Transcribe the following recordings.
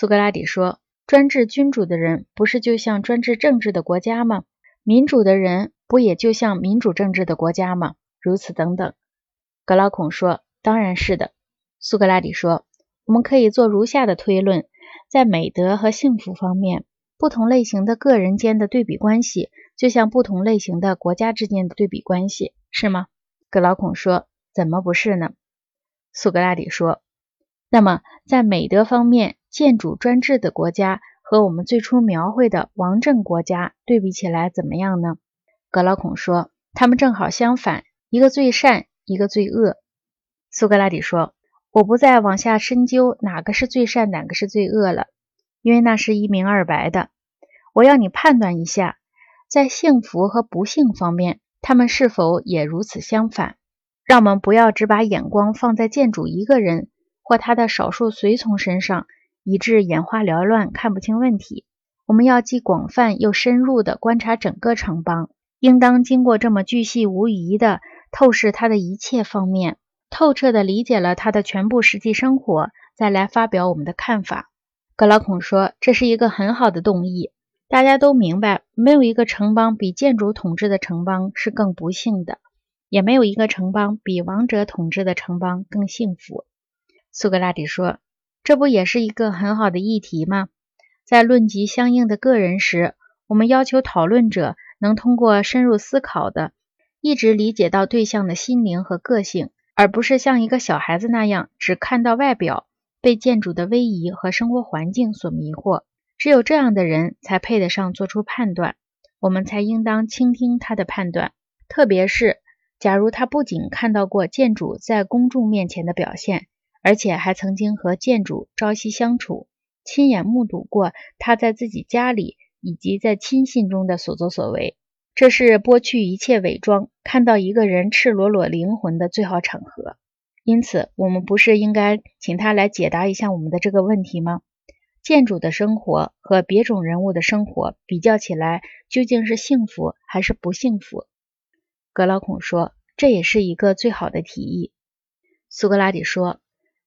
苏格拉底说：“专制君主的人不是就像专制政治的国家吗？民主的人不也就像民主政治的国家吗？如此等等。”格劳孔说：“当然是的。”苏格拉底说：“我们可以做如下的推论：在美德和幸福方面，不同类型的个人间的对比关系，就像不同类型的国家之间的对比关系，是吗？”格劳孔说：“怎么不是呢？”苏格拉底说：“那么，在美德方面，建主专制的国家和我们最初描绘的王政国家对比起来怎么样呢？”格劳孔说：“他们正好相反，一个最善，一个最恶。”苏格拉底说：“我不再往下深究哪个是最善，哪个是最恶了，因为那是一明二白的。我要你判断一下，在幸福和不幸方面。”他们是否也如此相反？让我们不要只把眼光放在建主一个人或他的少数随从身上，以致眼花缭乱，看不清问题。我们要既广泛又深入地观察整个城邦，应当经过这么巨细无遗地透视他的一切方面，透彻地理解了他的全部实际生活，再来发表我们的看法。格劳孔说：“这是一个很好的动议。”大家都明白，没有一个城邦比建主统治的城邦是更不幸的，也没有一个城邦比王者统治的城邦更幸福。苏格拉底说：“这不也是一个很好的议题吗？在论及相应的个人时，我们要求讨论者能通过深入思考的，一直理解到对象的心灵和个性，而不是像一个小孩子那样只看到外表，被建筑的威仪和生活环境所迷惑。”只有这样的人才配得上做出判断，我们才应当倾听他的判断。特别是，假如他不仅看到过建筑在公众面前的表现，而且还曾经和建主朝夕相处，亲眼目睹过他在自己家里以及在亲信中的所作所为，这是剥去一切伪装，看到一个人赤裸裸灵魂的最好场合。因此，我们不是应该请他来解答一下我们的这个问题吗？建主的生活和别种人物的生活比较起来，究竟是幸福还是不幸福？格劳孔说：“这也是一个最好的提议。”苏格拉底说：“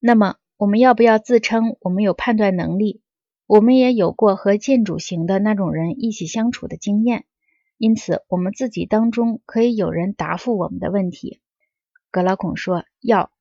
那么，我们要不要自称我们有判断能力？我们也有过和建主型的那种人一起相处的经验，因此我们自己当中可以有人答复我们的问题。”格老孔说：“要。”